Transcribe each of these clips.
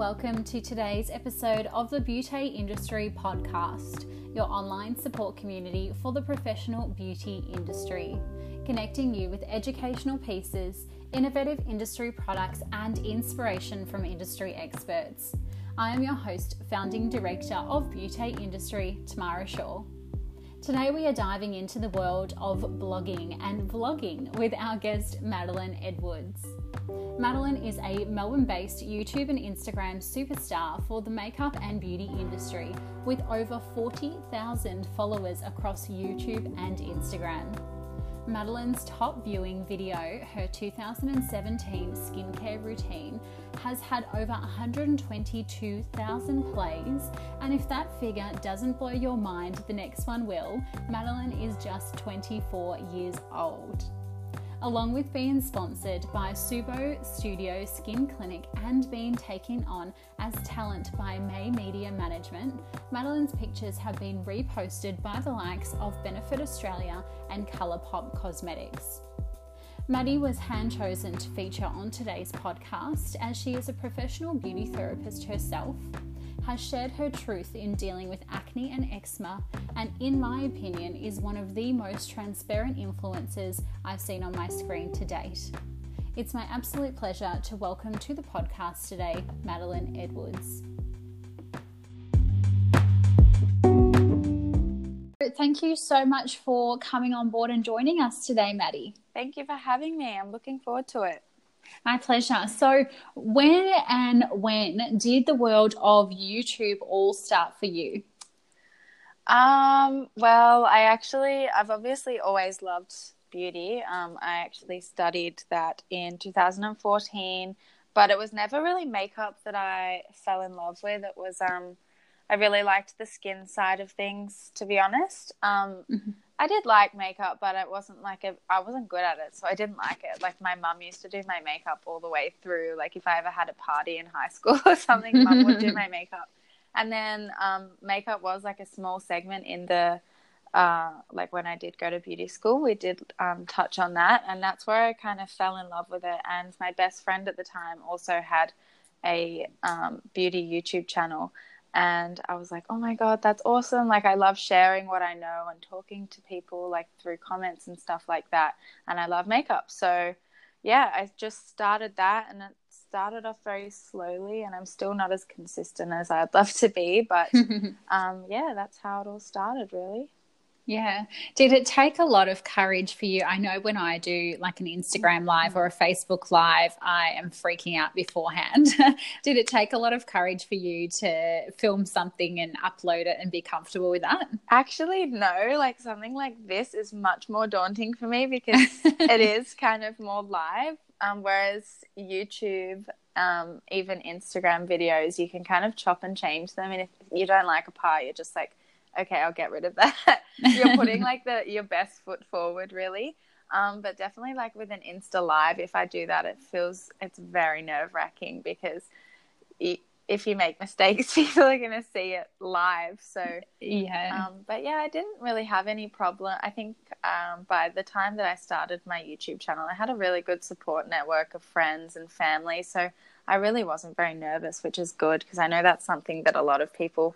welcome to today's episode of the Beauty Industry Podcast, your online support community for the professional beauty industry, connecting you with educational pieces, innovative industry products, and inspiration from industry experts. I am your host, founding director of Beauty Industry, Tamara Shaw. Today, we are diving into the world of blogging and vlogging with our guest, Madeline Edwards. Madeline is a Melbourne based YouTube and Instagram superstar for the makeup and beauty industry with over 40,000 followers across YouTube and Instagram. Madeline's top viewing video, her 2017 skincare routine, has had over 122,000 plays. And if that figure doesn't blow your mind, the next one will. Madeline is just 24 years old along with being sponsored by Subo Studio Skin Clinic and being taken on as talent by May Media Management, Madeline's pictures have been reposted by the likes of Benefit Australia and Colourpop Cosmetics. Maddie was hand chosen to feature on today's podcast as she is a professional beauty therapist herself has shared her truth in dealing with acne and eczema, and in my opinion, is one of the most transparent influences I've seen on my screen to date. It's my absolute pleasure to welcome to the podcast today Madeline Edwards. Thank you so much for coming on board and joining us today, Maddie. Thank you for having me. I'm looking forward to it. My pleasure. So, when and when did the world of YouTube all start for you? Um, well, I actually, I've obviously always loved beauty. Um, I actually studied that in 2014, but it was never really makeup that I fell in love with. It was, um, I really liked the skin side of things, to be honest. Um, mm-hmm. I did like makeup, but it wasn't like a, I wasn't good at it, so I didn't like it. Like my mum used to do my makeup all the way through. Like if I ever had a party in high school or something, mum would do my makeup. And then um, makeup was like a small segment in the, uh, like when I did go to beauty school, we did um, touch on that, and that's where I kind of fell in love with it. And my best friend at the time also had a um, beauty YouTube channel and I was like, "Oh my god, that's awesome! Like I love sharing what I know and talking to people like through comments and stuff like that. And I love makeup, so yeah, I just started that, and it started off very slowly, and I'm still not as consistent as I'd love to be, but um, yeah, that's how it all started, really. Yeah. Did it take a lot of courage for you? I know when I do like an Instagram live or a Facebook live, I am freaking out beforehand. Did it take a lot of courage for you to film something and upload it and be comfortable with that? Actually, no. Like something like this is much more daunting for me because it is kind of more live. Um, whereas YouTube, um, even Instagram videos, you can kind of chop and change them. And if you don't like a part, you're just like, okay, I'll get rid of that. You're putting like the your best foot forward, really. Um, but definitely like with an Insta Live, if I do that, it feels it's very nerve wracking because it, if you make mistakes, people are going to see it live. So yeah. Um, but yeah, I didn't really have any problem. I think um, by the time that I started my YouTube channel, I had a really good support network of friends and family. So I really wasn't very nervous, which is good because I know that's something that a lot of people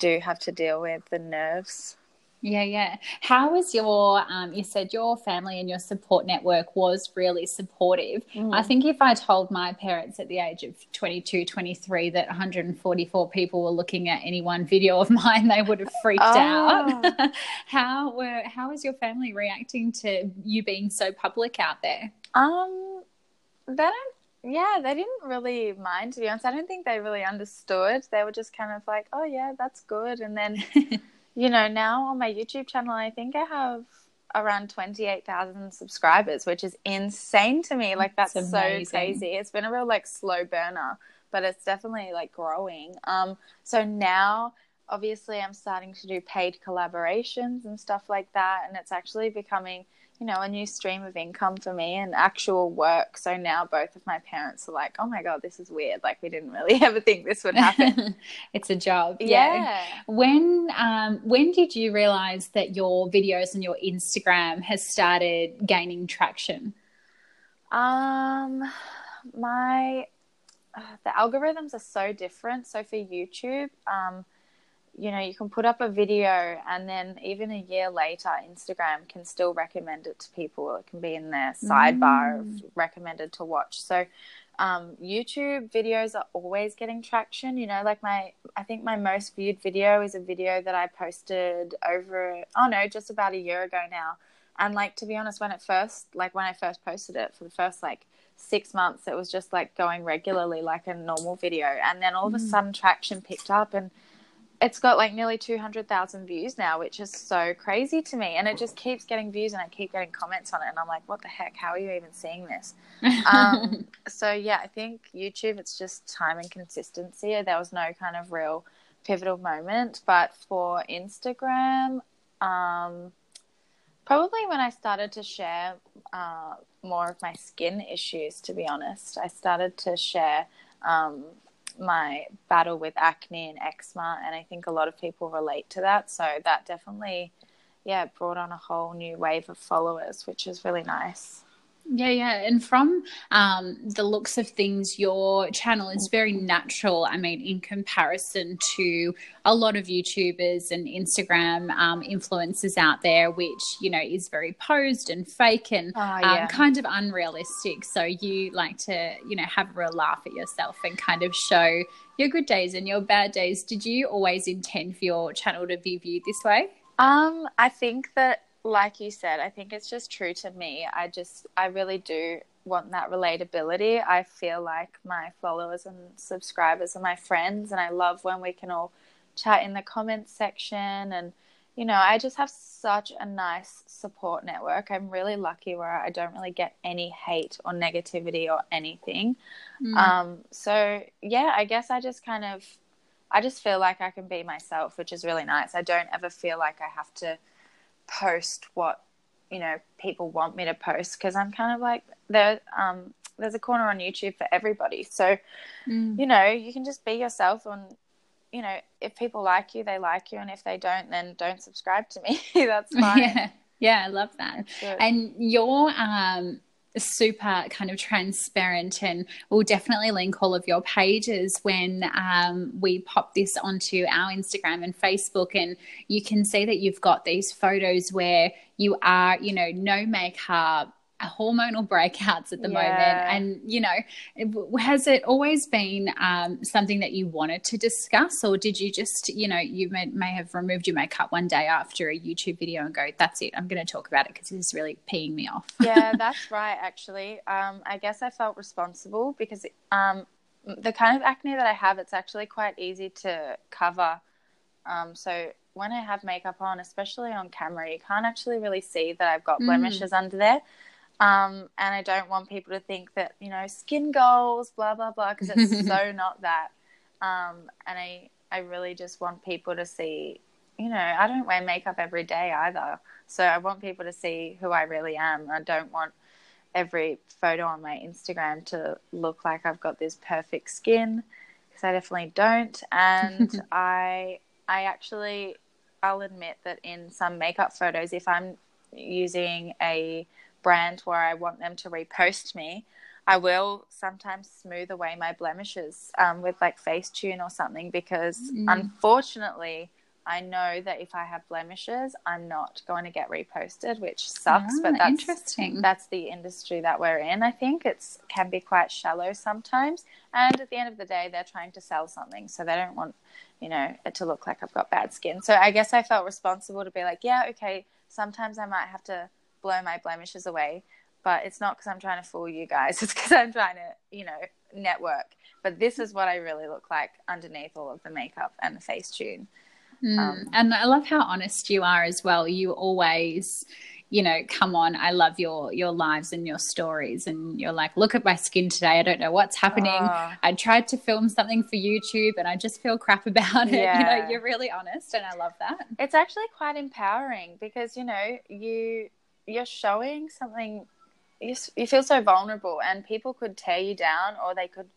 do have to deal with the nerves. Yeah, yeah. How was your, um, you said your family and your support network was really supportive. Mm. I think if I told my parents at the age of 22, 23 that 144 people were looking at any one video of mine, they would have freaked oh. out. how were, how was your family reacting to you being so public out there? Um, they don't yeah, they didn't really mind to be honest. I don't think they really understood. They were just kind of like, "Oh yeah, that's good." And then, you know, now on my YouTube channel, I think I have around twenty eight thousand subscribers, which is insane to me. Like that's, that's so crazy. It's been a real like slow burner, but it's definitely like growing. Um, so now obviously I'm starting to do paid collaborations and stuff like that, and it's actually becoming you know, a new stream of income for me and actual work. So now both of my parents are like, oh my God, this is weird. Like, we didn't really ever think this would happen. it's a job. Yeah. yeah. When, um, when did you realize that your videos and your Instagram has started gaining traction? Um, my, uh, the algorithms are so different. So for YouTube, um, you know, you can put up a video and then even a year later, Instagram can still recommend it to people. It can be in their sidebar mm. of recommended to watch. So um, YouTube videos are always getting traction. You know, like my, I think my most viewed video is a video that I posted over, oh no, just about a year ago now. And like, to be honest, when it first, like when I first posted it for the first like six months, it was just like going regularly like a normal video. And then all of a mm. sudden traction picked up and, it's got like nearly 200,000 views now, which is so crazy to me. And it just keeps getting views and I keep getting comments on it. And I'm like, what the heck? How are you even seeing this? um, so, yeah, I think YouTube, it's just time and consistency. There was no kind of real pivotal moment. But for Instagram, um, probably when I started to share uh, more of my skin issues, to be honest, I started to share. Um, my battle with acne and eczema, and I think a lot of people relate to that. So that definitely, yeah, brought on a whole new wave of followers, which is really nice. Yeah, yeah. And from um, the looks of things, your channel is very natural. I mean, in comparison to a lot of YouTubers and Instagram um, influencers out there, which, you know, is very posed and fake and oh, yeah. um, kind of unrealistic. So you like to, you know, have a real laugh at yourself and kind of show your good days and your bad days. Did you always intend for your channel to be viewed this way? Um, I think that like you said, I think it's just true to me. I just, I really do want that relatability. I feel like my followers and subscribers are my friends, and I love when we can all chat in the comments section. And, you know, I just have such a nice support network. I'm really lucky where I don't really get any hate or negativity or anything. Mm. Um, so, yeah, I guess I just kind of, I just feel like I can be myself, which is really nice. I don't ever feel like I have to post what you know people want me to post because I'm kind of like there. Um, there's a corner on YouTube for everybody, so mm. you know you can just be yourself. And you know if people like you, they like you, and if they don't, then don't subscribe to me. That's fine. Yeah, yeah, I love that. And your um super kind of transparent and we'll definitely link all of your pages when um, we pop this onto our instagram and facebook and you can see that you've got these photos where you are you know no makeup hormonal breakouts at the yeah. moment. And, you know, has it always been um, something that you wanted to discuss, or did you just, you know, you may, may, have removed your makeup one day after a YouTube video and go, that's it, I'm going to talk about it because this is really peeing me off? yeah, that's right, actually. Um, I guess I felt responsible because um, the kind of acne that I have, it's actually quite easy to cover. Um, so when I have makeup on, especially on camera, you can't actually really see that I've got mm. blemishes mm. under there. Um, and I don't want people to think that, you know, skin goals, blah, blah, blah, because it's so not that. Um, and I, I really just want people to see, you know, I don't wear makeup every day either. So I want people to see who I really am. I don't want every photo on my Instagram to look like I've got this perfect skin because I definitely don't. And I, I actually, I'll admit that in some makeup photos, if I'm using a brand where I want them to repost me, I will sometimes smooth away my blemishes um, with like Facetune or something because mm. unfortunately, I know that if I have blemishes, I'm not going to get reposted, which sucks. but ah, that's interesting. That's the industry that we're in. I think it's can be quite shallow sometimes, and at the end of the day, they're trying to sell something, so they don't want you know it to look like I've got bad skin. So I guess I felt responsible to be like, yeah, okay. Sometimes I might have to blow my blemishes away. But it's not because I'm trying to fool you guys. It's because I'm trying to, you know, network. But this is what I really look like underneath all of the makeup and the Facetune. Mm. Um, and I love how honest you are as well. You always, you know, come on, I love your your lives and your stories and you're like, look at my skin today. I don't know what's happening. Oh. I tried to film something for YouTube and I just feel crap about it. Yeah. You know, you're really honest and I love that. It's actually quite empowering because, you know, you you're showing something you, you feel so vulnerable and people could tear you down or they could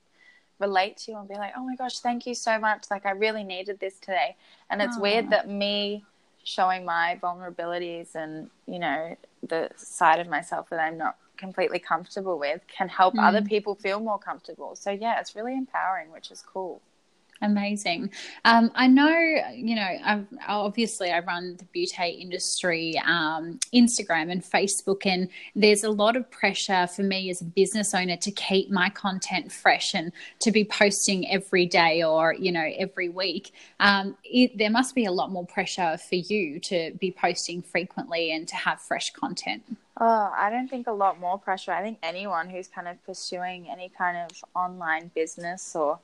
relate to you and be like oh my gosh thank you so much like i really needed this today and it's weird that me showing my vulnerabilities and you know the side of myself that I'm not completely comfortable with can help mm. other people feel more comfortable. So yeah, it's really empowering, which is cool. Amazing. Um, I know, you know, I've, obviously I run the beauty industry um, Instagram and Facebook, and there's a lot of pressure for me as a business owner to keep my content fresh and to be posting every day or, you know, every week. Um, it, there must be a lot more pressure for you to be posting frequently and to have fresh content. Oh, I don't think a lot more pressure. I think anyone who's kind of pursuing any kind of online business or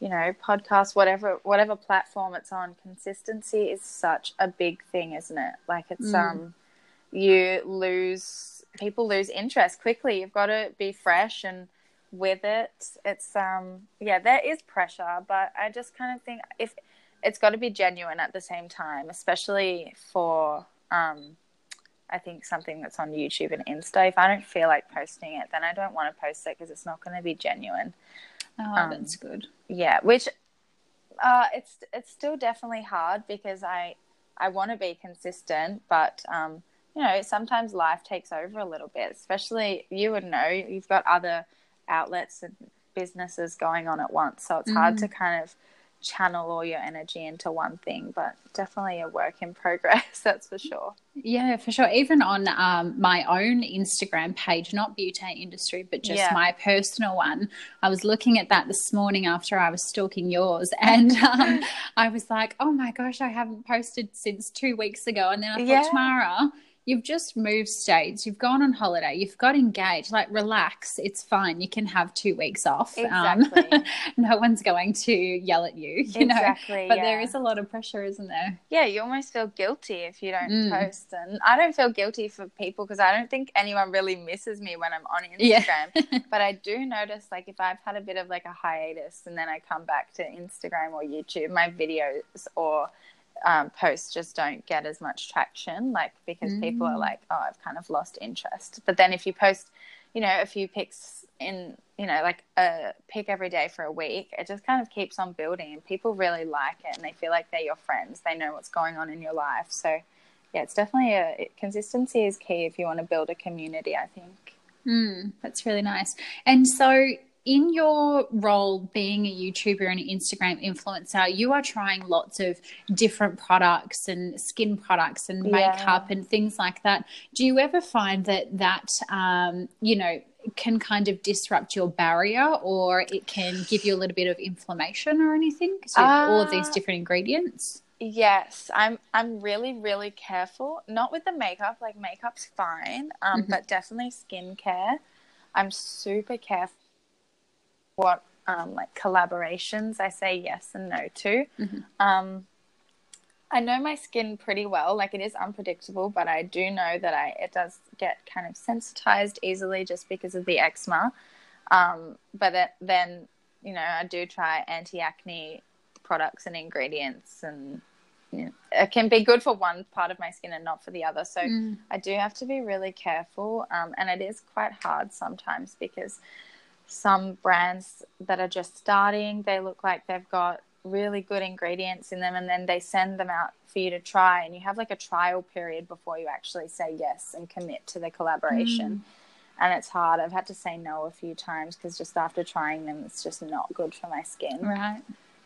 you know, podcast, whatever whatever platform it's on, consistency is such a big thing, isn't it? Like it's mm. um you lose people lose interest quickly. You've got to be fresh and with it. It's um yeah, there is pressure, but I just kind of think if it's got to be genuine at the same time, especially for um I think something that's on YouTube and Insta. If I don't feel like posting it, then I don't want to post it because it's not going to be genuine. Oh, um, that's good. Yeah, which uh, it's it's still definitely hard because I I want to be consistent, but um, you know sometimes life takes over a little bit. Especially you would know you've got other outlets and businesses going on at once, so it's mm. hard to kind of channel all your energy into one thing, but definitely a work in progress, that's for sure. Yeah, for sure. Even on um, my own Instagram page, not beauty industry, but just yeah. my personal one, I was looking at that this morning after I was stalking yours, and um, I was like, oh my gosh, I haven't posted since two weeks ago. And then I thought, yeah. Tamara, you've just moved states, you've gone on holiday, you've got engaged. Like, relax, it's fine. You can have two weeks off. Um, exactly. Um, no one's going to yell at you, you exactly, know. But yeah. there is a lot of pressure, isn't there? Yeah, you almost feel guilty if you don't mm. post. And I don't feel guilty for people because I don't think anyone really misses me when I'm on Instagram. Yeah. but I do notice, like, if I've had a bit of like a hiatus and then I come back to Instagram or YouTube, my videos or um, posts just don't get as much traction, like because mm. people are mm. like, oh, I've kind of lost interest. But then if you post, you know, a few pics in, you know, like a pic every day for a week, it just kind of keeps on building and people really like it and they feel like they're your friends. They know what's going on in your life. So, yeah, it's definitely a consistency is key if you want to build a community, I think. Mm, that's really nice. And so, in your role being a YouTuber and an Instagram influencer, you are trying lots of different products and skin products and makeup yeah. and things like that. Do you ever find that that, um, you know, can kind of disrupt your barrier or it can give you a little bit of inflammation or anything? So uh, all of these uh, different ingredients? Yes, I'm I'm really really careful. Not with the makeup, like makeup's fine, um, mm-hmm. but definitely skincare. I'm super careful what um, like collaborations I say yes and no to. Mm-hmm. Um, I know my skin pretty well. Like it is unpredictable, but I do know that I it does get kind of sensitized easily just because of the eczema. Um, but it, then you know I do try anti acne products and ingredients, and you know, it can be good for one part of my skin and not for the other. So mm. I do have to be really careful, um, and it is quite hard sometimes because some brands that are just starting, they look like they've got really good ingredients in them and then they send them out for you to try and you have like a trial period before you actually say yes and commit to the collaboration. Mm. And it's hard. I've had to say no a few times because just after trying them, it's just not good for my skin. Right.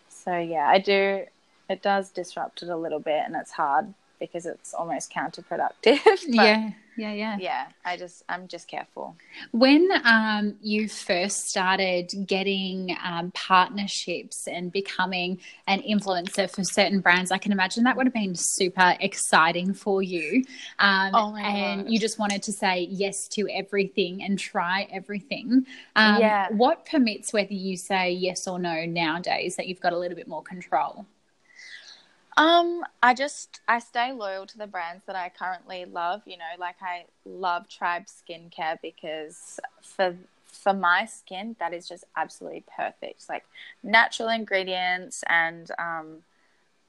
So, yeah, I do, it does disrupt it a little bit and it's hard because it's almost counterproductive. yeah, yeah, yeah. Yeah, I just I'm just careful. When um, you first started getting um, partnerships and becoming an influencer for certain brands, I can imagine that would have been super exciting for you. Um, oh my and you just wanted to say yes to everything and try everything. Um, yeah. What permits whether you say yes or no nowadays that you've got a little bit more control? Um, I just I stay loyal to the brands that I currently love. You know, like I love Tribe Skincare because for for my skin, that is just absolutely perfect. Like natural ingredients and um,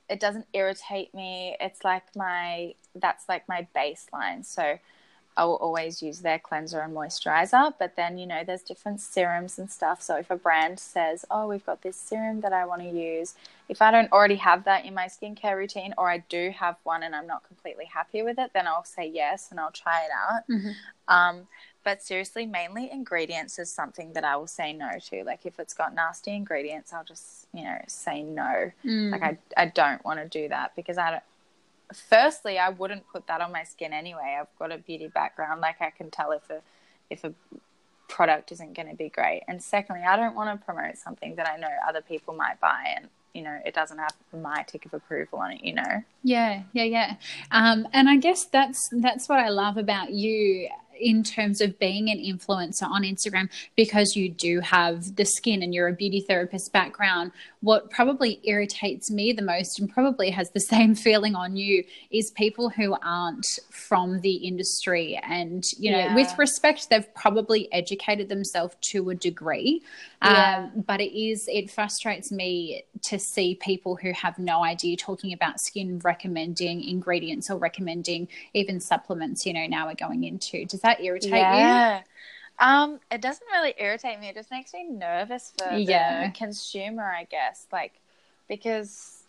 it doesn't irritate me. It's like my that's like my baseline. So I will always use their cleanser and moisturizer. But then, you know, there's different serums and stuff. So if a brand says, oh, we've got this serum that I want to use, if I don't already have that in my skincare routine or I do have one and I'm not completely happy with it, then I'll say yes and I'll try it out. Mm-hmm. Um, but seriously, mainly ingredients is something that I will say no to. Like if it's got nasty ingredients, I'll just, you know, say no. Mm. Like I, I don't want to do that because I don't, firstly, I wouldn't put that on my skin anyway. I've got a beauty background. Like I can tell if a if a product isn't going to be great. And secondly, I don't want to promote something that I know other people might buy and you know it doesn't have my tick of approval on it. You know. Yeah, yeah, yeah. Um, and I guess that's that's what I love about you in terms of being an influencer on Instagram because you do have the skin and you're a beauty therapist background. What probably irritates me the most and probably has the same feeling on you is people who aren't from the industry. And, you know, Yeah. with respect, they've probably educated themselves to a degree. Yeah. Um, but it is, it frustrates me to see people who have no idea talking about skin recommending ingredients or recommending even supplements, you know, now we're going into. Does that irritate you? yeah. Um, it doesn't really irritate me. It just makes me nervous for Yeah. the consumer, I guess. Like because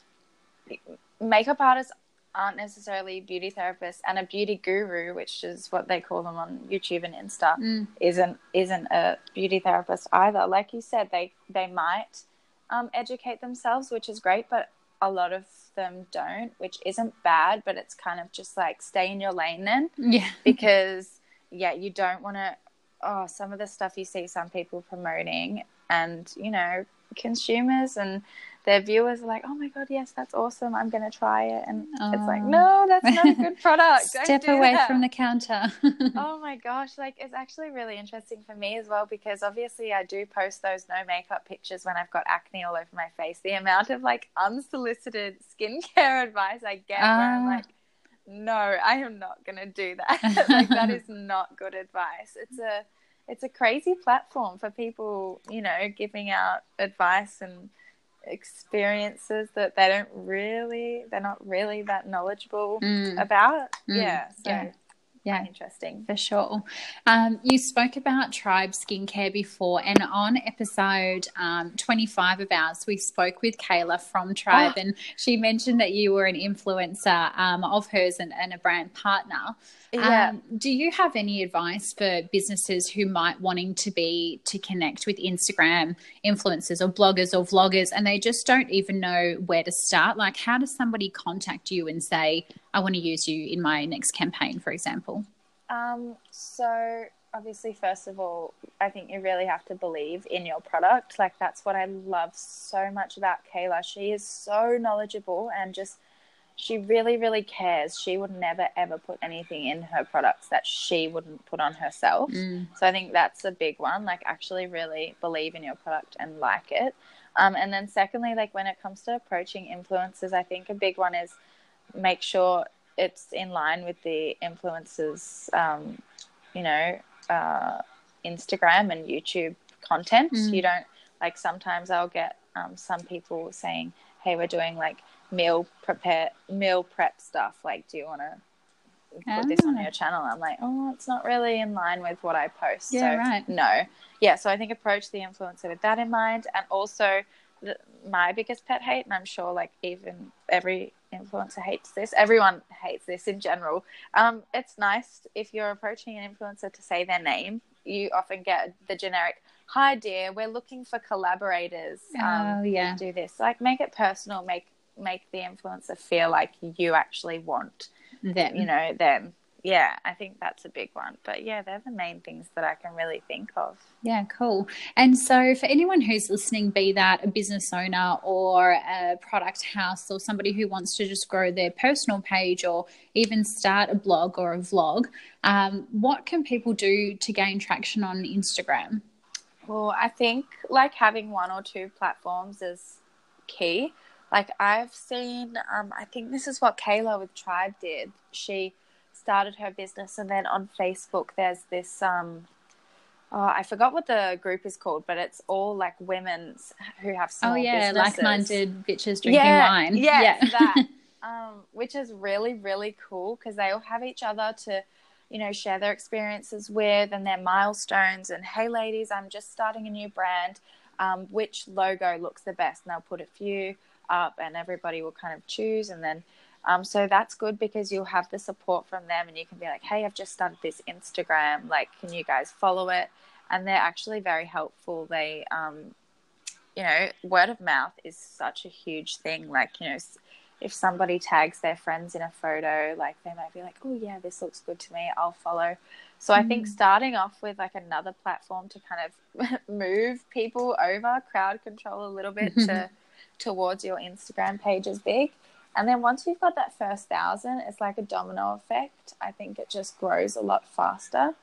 makeup artists aren't necessarily beauty therapists, and a beauty guru, which is what they call them on YouTube and Insta, Mm. isn't isn't a beauty therapist either. Like you said, they they might um, educate themselves, which is great, but a lot of them don't, which isn't bad. But it's kind of just like stay in your lane then Yeah. because yeah, you don't want to. Oh, some of the stuff you see some people promoting, and you know, consumers and their viewers are like, "Oh my god, yes, that's awesome! I'm going to try it," and it's like, Oh. "No, that's not a good product. Step away that." from the counter. oh my gosh, like it's actually really interesting for me as well because obviously I do post those no makeup pictures when I've got acne all over my face. The amount of like unsolicited skincare advice I get where I'm Ah. like, no, I am not going to do that. like that is not good advice. It's a it's a crazy platform for people, you know, giving out advice and experiences that they don't really they're not really that knowledgeable Mm. about. Mm. Yeah, so Yeah. Yeah. interesting. For sure. Um, you spoke about Tribe Skincare before, and on episode um, 25 of ours, we spoke with Kayla from Tribe, Oh. and she mentioned that you were an influencer um, of hers and, and a brand partner. Yeah. Um, do you have any advice for businesses who might wanting to be to connect with Instagram influencers or bloggers or vloggers and they just don't even know where to start? Like, how does somebody contact you and say, "I want to use you in my next campaign," for example? Um, so obviously, first of all, I think you really have to believe in your product. Like that's what I love so much about Kayla. She is so knowledgeable and just she really, really cares. She would never ever put anything in her products that she wouldn't put on herself. Mm. So I think that's a big one. Like actually really believe in your product and like it. Um, and then secondly, like when it comes to approaching influencers, I think a big one is make sure it's in line with the influencers, um, you know, uh, Instagram and YouTube content. Mm. You don't like sometimes I'll get um, some people saying, "Hey, we're doing like meal prepare meal prep stuff. Like, do you want to put this on Ah. your channel?" I'm like, "Oh, it's not really in line with what I post." Yeah, so right. no, yeah. So I think approach the influencer with that in mind, and also the, my biggest pet hate, and I'm sure like even every influencer hates this. Everyone hates this in general. Um, it's nice if you're approaching an influencer to say their name. You often get the generic, "Hi dear, we're looking for collaborators." Um, oh yeah. do this. Like make it personal. Make make the influencer feel like you actually want Them. you know them. Yeah, I think that's a big one. But yeah, they're the main things that I can really think of. Yeah, cool. And so, for anyone who's listening, be that a business owner or a product house or somebody who wants to just grow their personal page or even start a blog or a vlog, um, what can people do to gain traction on Instagram? Well, I think like having one or two platforms is key. Like I've seen, um, I think this is what Kayla with Tribe did. She started her business, and then on Facebook, there's this. Um, oh, I forgot what the group is called, but it's all like women who have small oh, yeah, businesses. like minded bitches drinking yeah, wine. Yeah, yeah. that. Um, which is really really cool because they all have each other to, you know, share their experiences with and their milestones. And hey, ladies, I'm just starting a new brand. Um, which logo looks the best? And they'll put a few up, and everybody will kind of choose. And then, um, so that's good because you'll have the support from them, and you can be like, hey, I've just started this Instagram. Like, can you guys follow it? And they're actually very helpful. They, um, you know, word of mouth is such a huge thing. Like, you know, if somebody tags their friends in a photo, like they might be like, oh, yeah, this looks good to me, I'll follow. So I think mm. starting off with like another platform to kind of move people over, crowd control a little bit to towards your Instagram page is big. And then once you've got that first thousand, it's like a domino effect. I think it just grows a lot faster.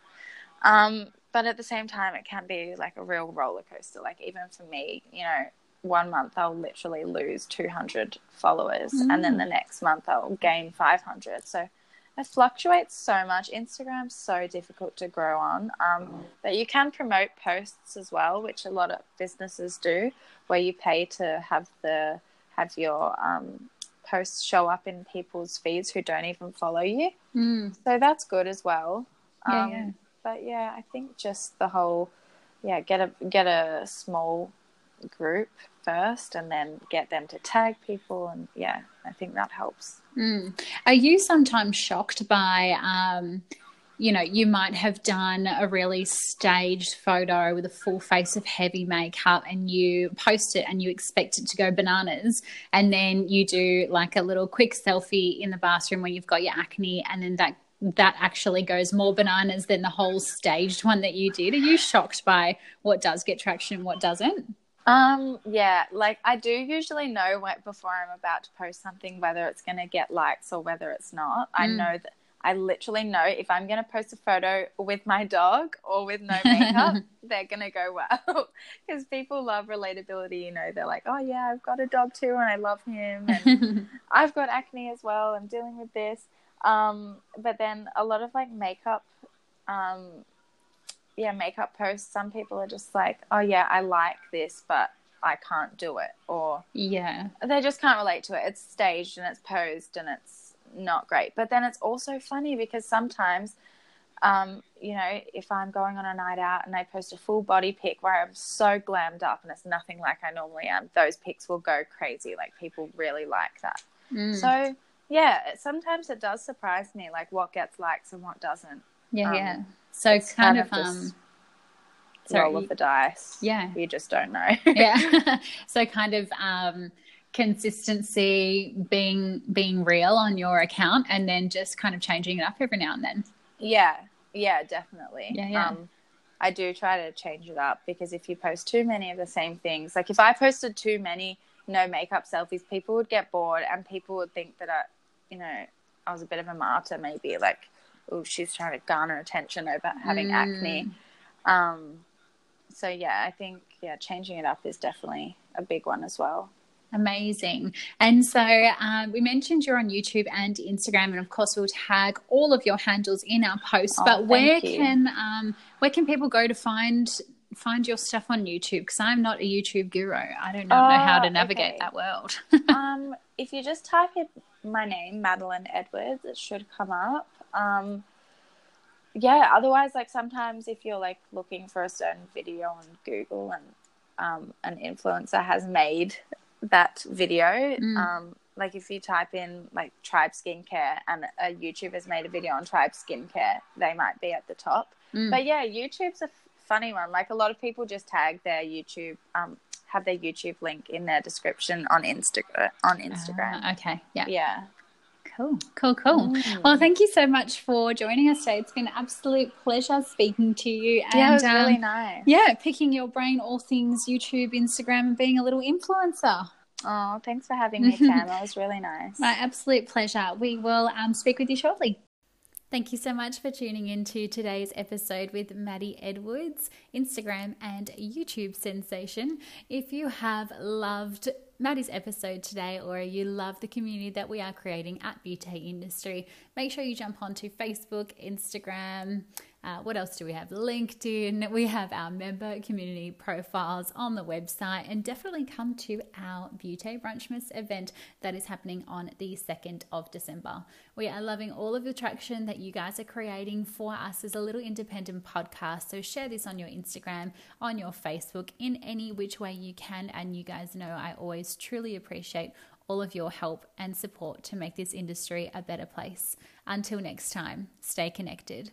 Um, but at the same time, it can be like a real roller coaster. Like even for me, you know, one month I'll literally lose 200 followers, mm. and then the mm. next month I'll gain 500. So it fluctuates so much. Instagram's so difficult to grow on, um, but you can promote posts as well, which a lot of businesses do, where you pay to have the have your um, posts show up in people's feeds who don't even follow you. Mm. So that's good as well. Yeah, um, yeah. But yeah, I think just the whole yeah get a get a small group first and then get them to tag people and yeah i think that helps mm. are you sometimes shocked by um, you know you might have done a really staged photo with a full face of heavy makeup and you post it and you expect it to go bananas and then you do like a little quick selfie in the bathroom when you've got your acne and then that that actually goes more bananas than the whole staged one that you did. Are you shocked by what does get traction and what doesn't? Um, yeah, like I do usually know what, before I'm about to post something whether it's going to get likes or whether it's not. Mm. I know that I literally know if I'm going to post a photo with my dog or with no makeup, they're going to go well because people love relatability. You know, they're like, oh, yeah, I've got a dog too and I love him. And I've got acne as well. I'm dealing with this. Um, but then a lot of like makeup um, yeah makeup posts some people are just like oh yeah i like this but i can't do it or yeah they just can't relate to it it's staged and it's posed and it's not great but then it's also funny because sometimes um, you know, if I'm going on a night out and I post a full body pic where I'm so glammed up and it's nothing like I normally am, those pics will go crazy. Like people really like that. Mm. So yeah, sometimes it does surprise me, like what gets likes and what doesn't. Yeah, um, yeah. So kind, kind, of, of um, roll of the dice. Yeah, you just don't know. yeah. so kind of um, consistency, being being real on your account, and then just kind of changing it up every now and then. Yeah, yeah, definitely. Yeah, yeah. Um, I do try to change it up because if you post too many of the same things, like if I posted too many no makeup selfies, people would get bored and people would think that I, you know, I was a bit of a martyr, maybe like oh, she's trying to garner attention over having mm. acne. Um, so yeah, I think yeah, changing it up is definitely a big one as well. Amazing. And so um, we mentioned you're on YouTube and Instagram, and of course we'll tag all of your handles in our posts. Oh, but where you. can um, where can people go to find find your stuff on YouTube? Because I'm not a YouTube guru. I don't know, know how to oh, navigate okay. that world. um, if you just type in my name, Madeline Edwards, it should come up. Um, yeah, otherwise, like sometimes if you're like looking for a certain video on Google and um, an influencer has made that video, mm. um, like if you type in like tribe skincare and a YouTuber's made a video on tribe skincare, they might be at the top. Mm. But yeah, YouTube's a funny one. Like a lot of people just tag their YouTube, um, have their YouTube link in their description on Instagram. On Instagram. Uh, okay. Yeah. Yeah. Cool, cool, cool. Mm. Well, thank you so much for joining us today. It's been an absolute pleasure speaking to you. And, yeah, it was um, really nice. Yeah, picking your brain, all things YouTube, Instagram, and being a little influencer. Oh, thanks for having me, Tam. That was really nice. My absolute pleasure. We will um, speak with you shortly. Thank you so much for tuning in to today's episode with Maddie Edwards, Instagram and YouTube sensation. If you have loved Maddie's episode today or you love the community that we are creating at Beauty Industry, make sure you jump onto Facebook, Instagram, Uh, what else do we have? LinkedIn. We have our member community profiles on the website, and definitely come to our Beauty Brunchmas event that is happening on the 2nd of December. We are loving all of the traction that you guys are creating for us as a little independent podcast. So share this on your Instagram, on your Facebook, in any which way you can. And you guys know I always truly appreciate all of your help and support to make this industry a better place. Until next time, stay connected.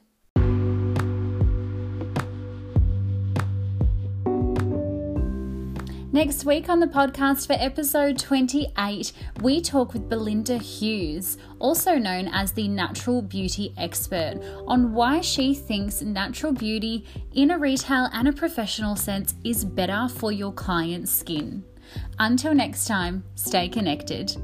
Next week on the podcast for episode 28, we talk with Belinda Hughes, also known as the natural beauty expert, on why she thinks natural beauty in a retail and a professional sense is better for your client's skin. Until next time, stay connected.